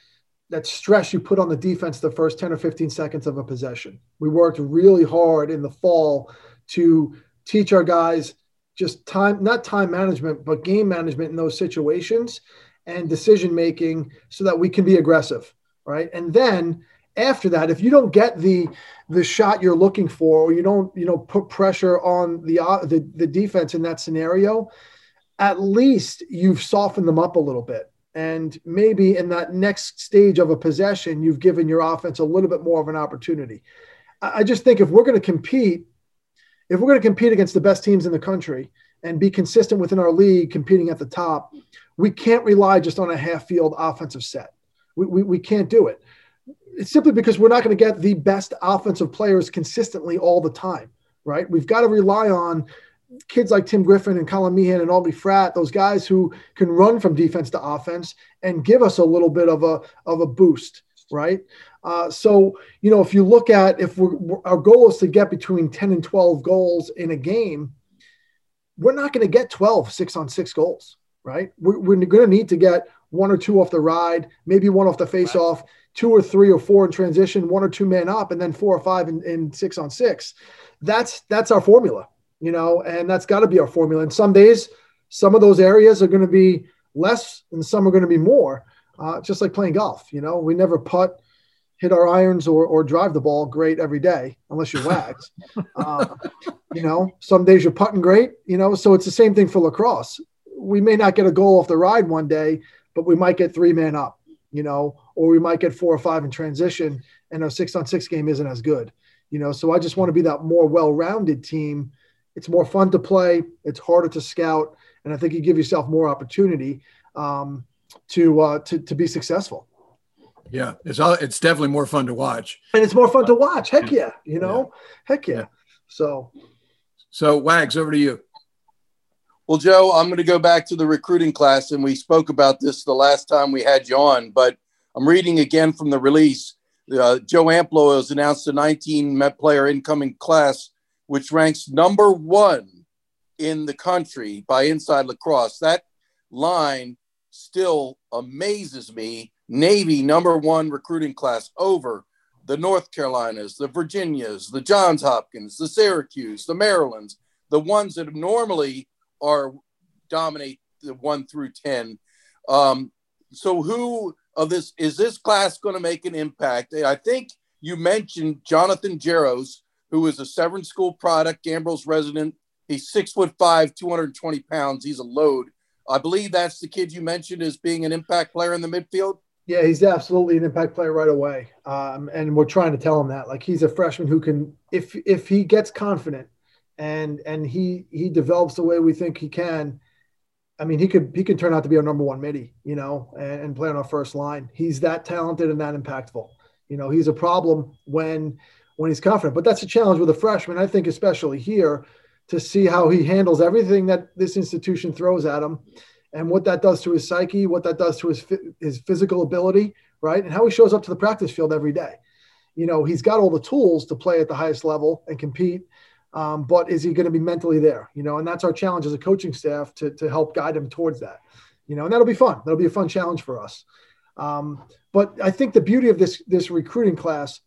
that stress you put on the defense the first 10 or 15 seconds of a possession. We worked really hard in the fall to teach our guys just time not time management but game management in those situations and decision making so that we can be aggressive, right? And then after that, if you don't get the the shot you're looking for, or you don't you know put pressure on the uh, the, the defense in that scenario, at least you've softened them up a little bit. And maybe in that next stage of a possession, you've given your offense a little bit more of an opportunity. I just think if we're going to compete, if we're going to compete against the best teams in the country and be consistent within our league, competing at the top, we can't rely just on a half field offensive set. We, we, we can't do it it's simply because we're not going to get the best offensive players consistently all the time, right? We've got to rely on kids like Tim Griffin and Colin Meehan and Aubrey Fratt, those guys who can run from defense to offense and give us a little bit of a of a boost, right? Uh, so you know, if you look at if we're, our goal is to get between 10 and 12 goals in a game, we're not going to get 12 six on six goals, right? We're, we're going to need to get one or two off the ride, maybe one off the face off, two or three or four in transition, one or two men up, and then four or five in, in six on six. That's that's our formula, you know, and that's got to be our formula. And some days, some of those areas are going to be less, and some are going to be more. Uh, just like playing golf, you know, we never putt hit our irons or, or drive the ball great every day, unless you're Wags. [laughs] uh, you know, some days you're putting great, you know, so it's the same thing for lacrosse. We may not get a goal off the ride one day, but we might get three man up, you know, or we might get four or five in transition and our six on six game isn't as good, you know. So I just want to be that more well rounded team. It's more fun to play, it's harder to scout, and I think you give yourself more opportunity um, to, uh, to, to be successful. Yeah, it's all, it's definitely more fun to watch. And it's more fun to watch. Heck yeah, you know, yeah. heck yeah. So, so Wags, over to you. Well, Joe, I'm going to go back to the recruiting class, and we spoke about this the last time we had you on, but I'm reading again from the release. Uh, Joe Amplo has announced a 19 Met player incoming class, which ranks number one in the country by Inside Lacrosse. That line still amazes me. Navy number one recruiting class over the North Carolinas, the Virginias, the Johns Hopkins, the Syracuse, the Marylands, the ones that normally are dominate the one through 10. Um, so who of this is this class going to make an impact? I think you mentioned Jonathan Jaros, who is a Severn School product, Gambrills resident. He's six foot five, 220 pounds. He's a load. I believe that's the kid you mentioned as being an impact player in the midfield. Yeah, he's absolutely an impact player right away. Um, and we're trying to tell him that. Like he's a freshman who can, if if he gets confident and and he he develops the way we think he can. I mean, he could he could turn out to be our number one midi, you know, and, and play on our first line. He's that talented and that impactful. You know, he's a problem when when he's confident. But that's a challenge with a freshman, I think, especially here, to see how he handles everything that this institution throws at him, and what that does to his psyche, what that does to his his physical ability, right, and how he shows up to the practice field every day. You know, he's got all the tools to play at the highest level and compete um, but is he going to be mentally there? You know, and that's our challenge as a coaching staff to, to help guide him towards that. You know, and that'll be fun. That'll be a fun challenge for us. Um, but I think the beauty of this this recruiting class,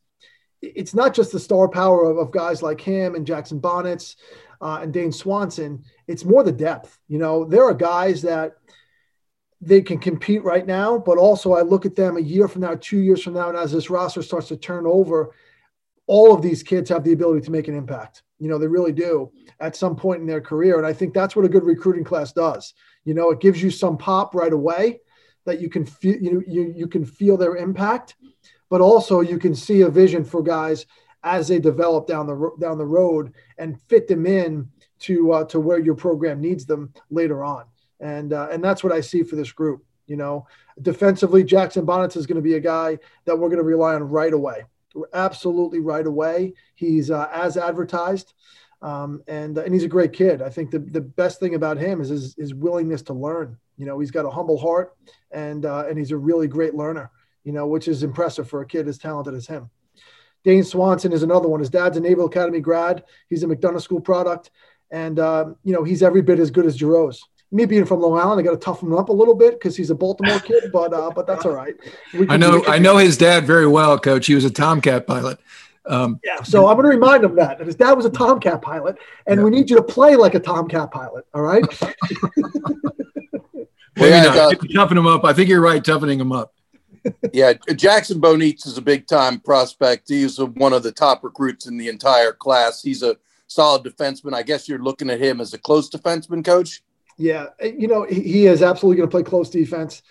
it's not just the star power of, of guys like him and Jackson Bonitz uh, and Dane Swanson. It's more the depth. You know, there are guys that they can compete right now, but also I look at them a year from now, two years from now, and as this roster starts to turn over, all of these kids have the ability to make an impact. You know, they really do at some point in their career. And I think that's what a good recruiting class does. You know, it gives you some pop right away that you can feel, you you, you can feel their impact, but also you can see a vision for guys as they develop down the down the road and fit them in to uh, to where your program needs them later on. And uh, and that's what I see for this group. You know, defensively, Jackson Bonitz is going to be a guy that we're going to rely on right away absolutely right away. He's uh, as advertised, um, and and he's a great kid. I think the, the best thing about him is his, his willingness to learn. You know, he's got a humble heart, and uh, and he's a really great learner. You know, which is impressive for a kid as talented as him. Dane Swanson is another one. His dad's a Naval Academy grad. He's a McDonough School product, and uh, you know he's every bit as good as Jaros me being from Long Island, I got to toughen him up a little bit because he's a Baltimore kid, but uh, but that's all right. I know I know his dad very well, Coach. He was a Tomcat pilot. Um, yeah, so I'm going to remind him that, that his dad was a Tomcat pilot, and yeah. we need you to play like a Tomcat pilot. All right. Maybe yeah, not. Uh, toughen him up. I think you're right, toughening him up. Yeah, Jackson Bonitz is a big time prospect. He's one of the top recruits in the entire class. He's a solid defenseman. I guess you're looking at him as a close defenseman, coach. Yeah, you know, he is absolutely going to play close defense.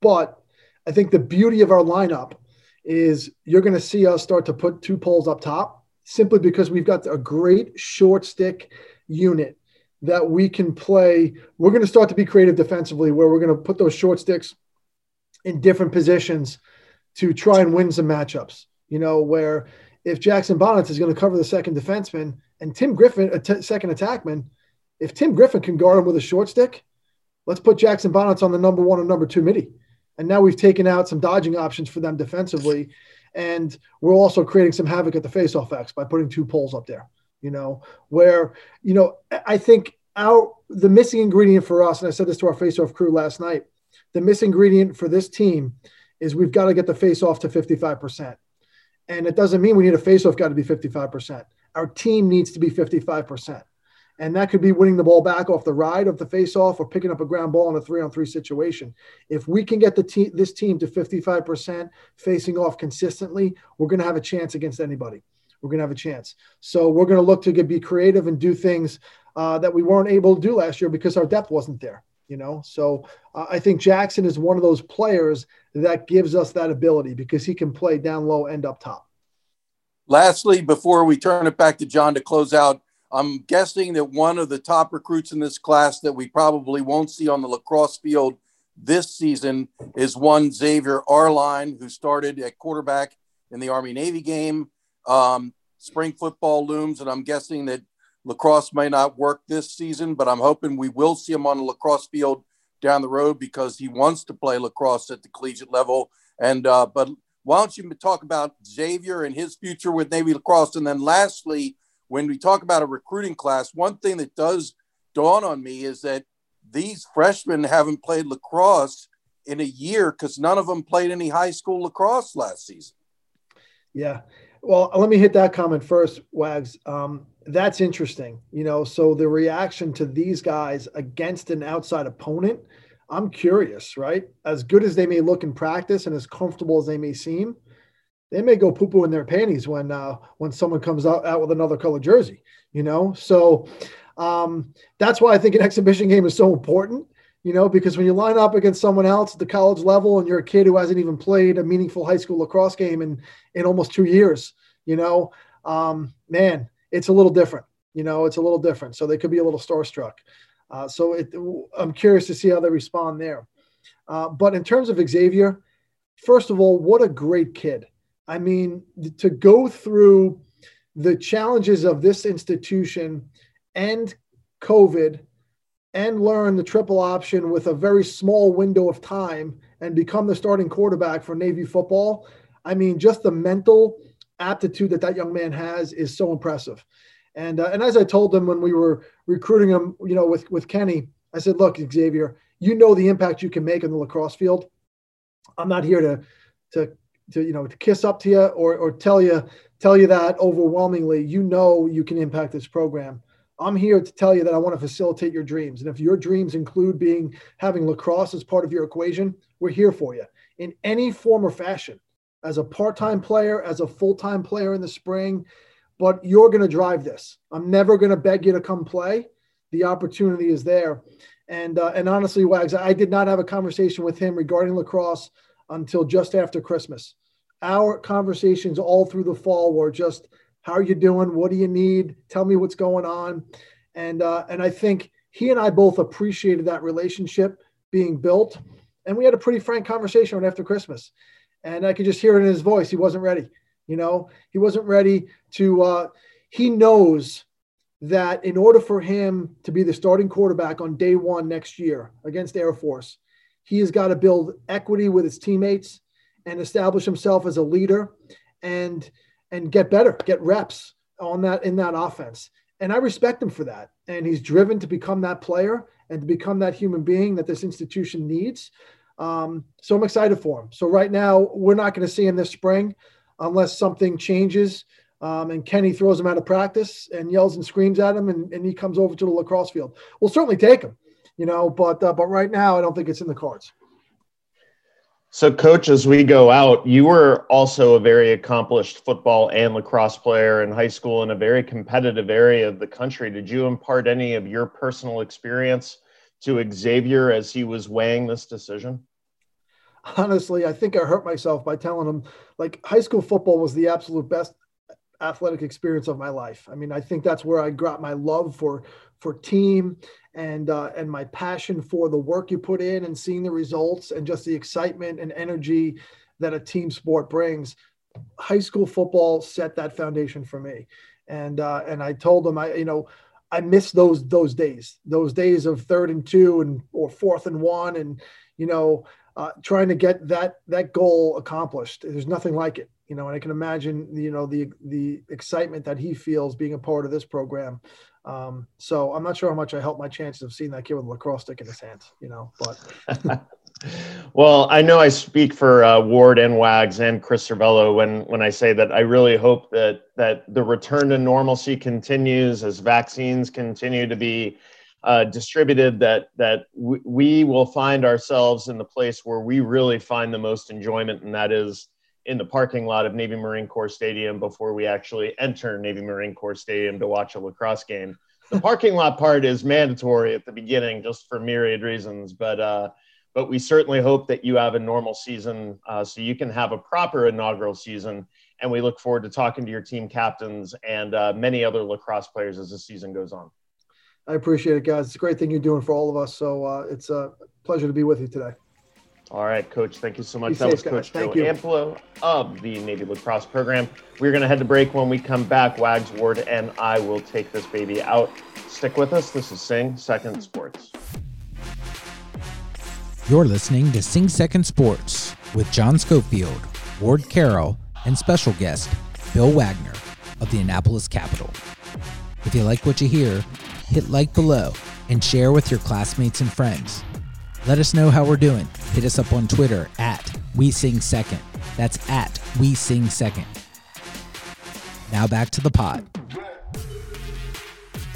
But I think the beauty of our lineup is you're going to see us start to put two poles up top simply because we've got a great short stick unit that we can play. We're going to start to be creative defensively where we're going to put those short sticks in different positions to try and win some matchups. You know, where if Jackson Bonitz is going to cover the second defenseman and Tim Griffin, a t- second attackman, if Tim Griffin can guard him with a short stick, let's put Jackson Bonitz on the number one or number two midi. And now we've taken out some dodging options for them defensively. And we're also creating some havoc at the faceoff X by putting two poles up there, you know, where, you know, I think our the missing ingredient for us, and I said this to our faceoff crew last night, the missing ingredient for this team is we've got to get the face off to 55%. And it doesn't mean we need a faceoff got to be 55%. Our team needs to be 55%. And that could be winning the ball back off the ride of the face-off or picking up a ground ball in a three-on-three situation. If we can get the team, this team to 55% facing off consistently, we're going to have a chance against anybody. We're going to have a chance. So we're going to look to get, be creative and do things uh, that we weren't able to do last year because our depth wasn't there. You know, so uh, I think Jackson is one of those players that gives us that ability because he can play down low and up top. Lastly, before we turn it back to John to close out, I'm guessing that one of the top recruits in this class that we probably won't see on the lacrosse field this season is one Xavier Arline, who started at quarterback in the Army Navy game. Um, spring football looms, and I'm guessing that lacrosse may not work this season, but I'm hoping we will see him on the lacrosse field down the road because he wants to play lacrosse at the collegiate level. And uh, but why don't you talk about Xavier and his future with Navy lacrosse? And then lastly, when we talk about a recruiting class, one thing that does dawn on me is that these freshmen haven't played lacrosse in a year because none of them played any high school lacrosse last season. Yeah. Well, let me hit that comment first, Wags. Um, that's interesting. You know, so the reaction to these guys against an outside opponent, I'm curious, right? As good as they may look in practice and as comfortable as they may seem, they may go poo poo in their panties when uh, when someone comes out, out with another color jersey. You know, so um, that's why I think an exhibition game is so important. You know, because when you line up against someone else at the college level and you're a kid who hasn't even played a meaningful high school lacrosse game in in almost two years, you know, um, man, it's a little different. You know, it's a little different. So they could be a little starstruck. Uh, so it, I'm curious to see how they respond there. Uh, but in terms of Xavier, first of all, what a great kid. I mean, to go through the challenges of this institution and COVID and learn the triple option with a very small window of time and become the starting quarterback for Navy football. I mean, just the mental aptitude that that young man has is so impressive. And uh, and as I told him when we were recruiting him, you know, with with Kenny, I said, look, Xavier, you know the impact you can make on the lacrosse field. I'm not here to to to you know to kiss up to you or or tell you tell you that overwhelmingly. You know you can impact this program. I'm here to tell you that I want to facilitate your dreams. And if your dreams include being having lacrosse as part of your equation, we're here for you in any form or fashion as a part-time player, as a full-time player in the spring, but you're going to drive this. I'm never going to beg you to come play. The opportunity is there. And uh, and honestly, Wags, I did not have a conversation with him regarding lacrosse until just after Christmas. Our conversations all through the fall were just, "How are you doing? What do you need? Tell me what's going on." And uh, and I think he and I both appreciated that relationship being built, and we had a pretty frank conversation right after Christmas and I could just hear it in his voice. He wasn't ready. You know, he wasn't ready to. Uh, he knows that in order for him to be the starting quarterback on day one next year against Air Force, he has got to build equity with his teammates and establish himself as a leader and and get better, get reps on that in that offense. And I respect him for that. And he's driven to become that player and to become that human being that this institution needs. Um, so I'm excited for him. So right now, we're not going to see him this spring unless something changes. Um, and Kenny throws him out of practice and yells and screams at him, and, and he comes over to the lacrosse field. We'll certainly take him, you know, but uh, but right now, I don't think it's in the cards. So, coach, as we go out, you were also a very accomplished football and lacrosse player in high school in a very competitive area of the country. Did you impart any of your personal experience to Xavier as he was weighing this decision? Honestly, I think I hurt myself by telling him like high school football was the absolute best athletic experience of my life. I mean, I think that's where I got my love for for team and uh, and my passion for the work you put in and seeing the results and just the excitement and energy that a team sport brings. High school football set that foundation for me, and uh, and I told him I you know I miss those those days, those days of third and two and or fourth and one, and you know uh, trying to get that that goal accomplished. There's nothing like it, you know. And I can imagine, you know, the the excitement that he feels being a part of this program. Um, so I'm not sure how much I helped my chances of seeing that kid with a lacrosse stick in his hands, you know. But [laughs] well, I know I speak for uh, Ward and Wags and Chris Cervello when when I say that I really hope that that the return to normalcy continues as vaccines continue to be uh, distributed. That that w- we will find ourselves in the place where we really find the most enjoyment, and that is in the parking lot of Navy Marine Corps Stadium before we actually enter Navy Marine Corps Stadium to watch a lacrosse game. The [laughs] parking lot part is mandatory at the beginning, just for myriad reasons, but. Uh, but we certainly hope that you have a normal season uh, so you can have a proper inaugural season. And we look forward to talking to your team captains and uh, many other lacrosse players as the season goes on. I appreciate it, guys. It's a great thing you're doing for all of us. So uh, it's a pleasure to be with you today. All right, Coach. Thank you so much. Be that safe, was Coach Thank Joe you. Amplo of the Navy Lacrosse Program. We're going to head to break. When we come back, Wags Ward and I will take this baby out. Stick with us. This is Sing Second Sports. You're listening to Sing Second Sports with John Schofield, Ward Carroll, and special guest Bill Wagner of the Annapolis Capital. If you like what you hear, hit like below and share with your classmates and friends. Let us know how we're doing. Hit us up on Twitter at We Sing Second. That's at We Sing Second. Now back to the pod.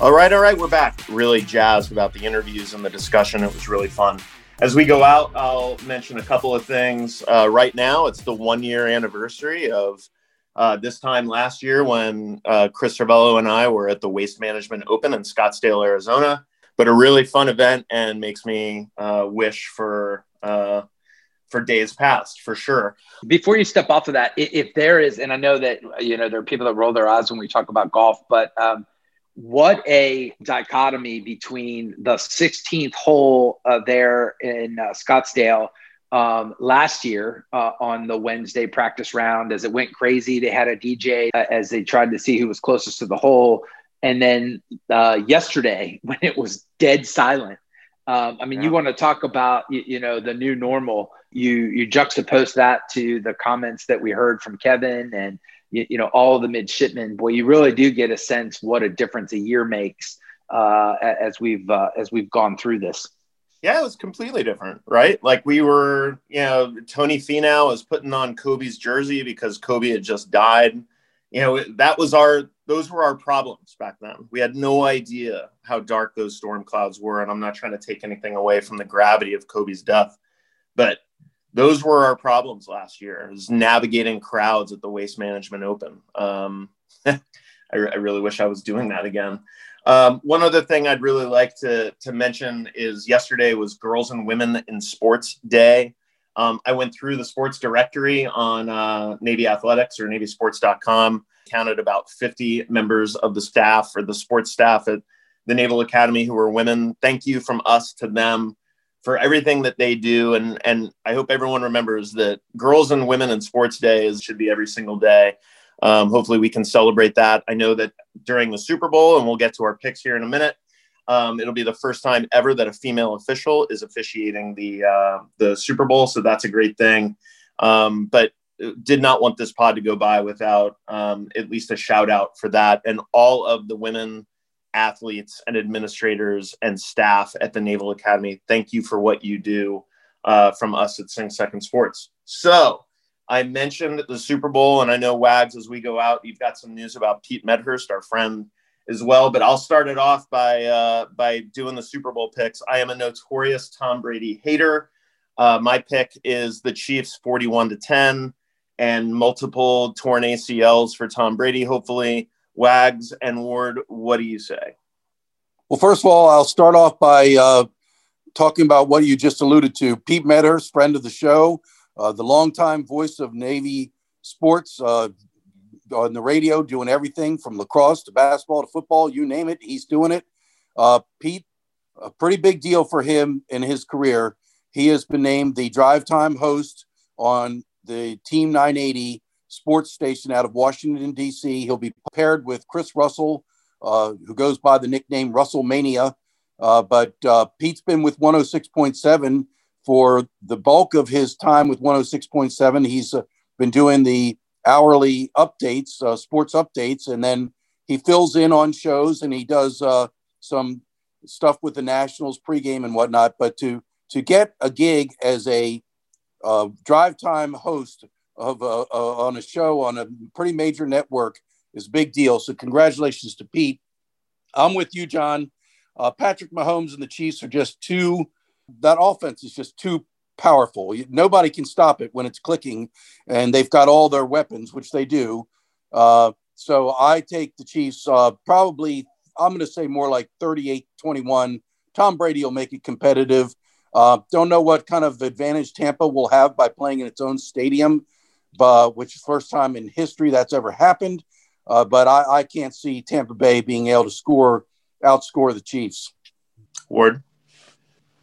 All right, all right, we're back. Really jazzed about the interviews and the discussion. It was really fun. As we go out, I'll mention a couple of things. Uh, right now, it's the one year anniversary of uh, this time last year when uh, Chris Cervello and I were at the Waste Management Open in Scottsdale, Arizona. But a really fun event and makes me uh, wish for uh, for days past for sure. Before you step off of that, if there is, and I know that you know there are people that roll their eyes when we talk about golf, but um, what a dichotomy between the 16th hole uh, there in uh, Scottsdale um, last year uh, on the Wednesday practice round as it went crazy. They had a DJ uh, as they tried to see who was closest to the hole. And then uh, yesterday [laughs] when it was dead silent. Um, I mean, yeah. you want to talk about, you, you know, the new normal. You you juxtapose that to the comments that we heard from Kevin and you, you know all the midshipmen boy you really do get a sense what a difference a year makes uh, as we've uh, as we've gone through this yeah it was completely different right? Like we were you know tony Finau was putting on kobe's jersey because kobe had just died. You know that was our those were our problems back then. We had no idea how dark those storm clouds were and i'm not trying to take anything away from the gravity of kobe's death but those were our problems last year is navigating crowds at the waste management open. Um, [laughs] I, I, really wish i was doing that again um, one other thing i'd really like to, to mention is yesterday was girls and women in sports day um, i went through the sports directory on uh, navy athletics or navysports.com counted about 50 members of the staff or the sports staff at the naval academy who were women thank you from us to them for everything that they do. And, and I hope everyone remembers that Girls and Women in Sports Day is, should be every single day. Um, hopefully, we can celebrate that. I know that during the Super Bowl, and we'll get to our picks here in a minute, um, it'll be the first time ever that a female official is officiating the uh, the Super Bowl, so that's a great thing. Um, but did not want this pod to go by without um, at least a shout out for that and all of the women athletes and administrators and staff at the Naval Academy. Thank you for what you do uh, from us at Sing Second Sports. So I mentioned the Super Bowl, and I know Wags, as we go out, you've got some news about Pete Medhurst, our friend as well. But I'll start it off by uh, by doing the Super Bowl picks. I am a notorious Tom Brady hater. Uh, my pick is the Chiefs, forty-one to ten, and multiple torn ACLs for Tom Brady. Hopefully, Wags and Ward, what do you say? Well, first of all, I'll start off by uh, talking about what you just alluded to. Pete Medhurst, friend of the show, uh, the longtime voice of Navy sports uh, on the radio, doing everything from lacrosse to basketball to football, you name it, he's doing it. Uh, Pete, a pretty big deal for him in his career. He has been named the drive time host on the Team 980 sports station out of Washington, D.C. He'll be paired with Chris Russell, uh, who goes by the nickname Russell Mania. Uh, but uh, Pete's been with 106.7 for the bulk of his time with 106.7. He's uh, been doing the hourly updates, uh, sports updates, and then he fills in on shows and he does uh, some stuff with the Nationals pregame and whatnot. But to to get a gig as a uh, drive time host of on a show on a pretty major network is a big deal. So congratulations to Pete. I'm with you, John. Uh, Patrick Mahomes and the Chiefs are just too. That offense is just too powerful. Nobody can stop it when it's clicking, and they've got all their weapons, which they do. Uh, so I take the Chiefs uh, probably, I'm going to say more like 38 21. Tom Brady will make it competitive. Uh, don't know what kind of advantage Tampa will have by playing in its own stadium, but which is first time in history that's ever happened. Uh, but I, I can't see Tampa Bay being able to score, outscore the Chiefs. Ward.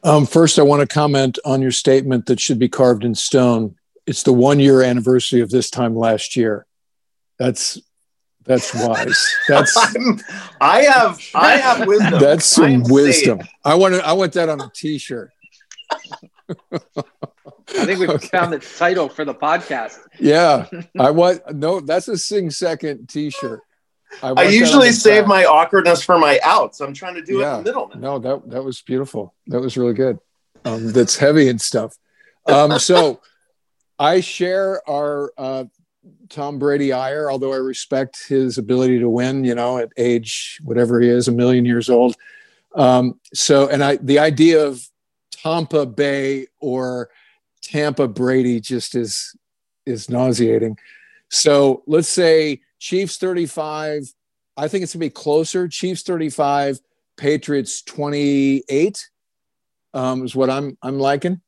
Um, first, I want to comment on your statement that should be carved in stone. It's the one year anniversary of this time last year. That's that's wise. That's [laughs] I have I have wisdom. That's some wisdom. I want to I want that on a t-shirt. I think we okay. found the title for the podcast. Yeah. [laughs] I want no, that's a sing second t-shirt. I, I usually save my awkwardness for my outs. I'm trying to do yeah. it in the middle. Now. No, that that was beautiful. That was really good. Um, that's heavy and stuff. Um, so [laughs] I share our uh, Tom Brady ire, although I respect his ability to win, you know, at age whatever he is, a million years old. Um, so, and I, the idea of Tampa Bay or Tampa Brady just is is nauseating. So let's say Chiefs 35. I think it's gonna be closer. Chiefs 35, Patriots 28 um, is what I'm I'm liking.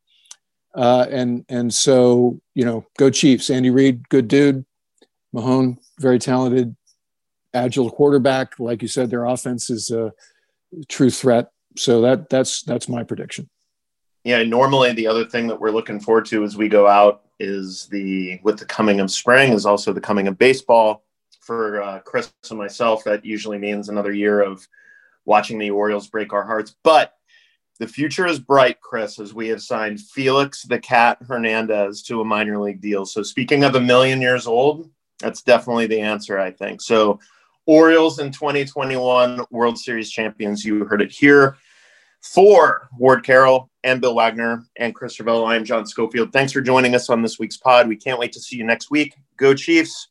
Uh, and and so you know, go Chiefs. Andy Reid, good dude. Mahone, very talented, agile quarterback. Like you said, their offense is a true threat. So that that's that's my prediction. Yeah, normally the other thing that we're looking forward to as we go out is the with the coming of spring is also the coming of baseball for uh, Chris and myself. That usually means another year of watching the Orioles break our hearts, but the future is bright, Chris, as we have signed Felix the Cat Hernandez to a minor league deal. So, speaking of a million years old, that's definitely the answer, I think. So, Orioles in 2021 World Series champions. You heard it here. For Ward Carroll and Bill Wagner and Chris Ravello, I am John Schofield. Thanks for joining us on this week's pod. We can't wait to see you next week. Go Chiefs.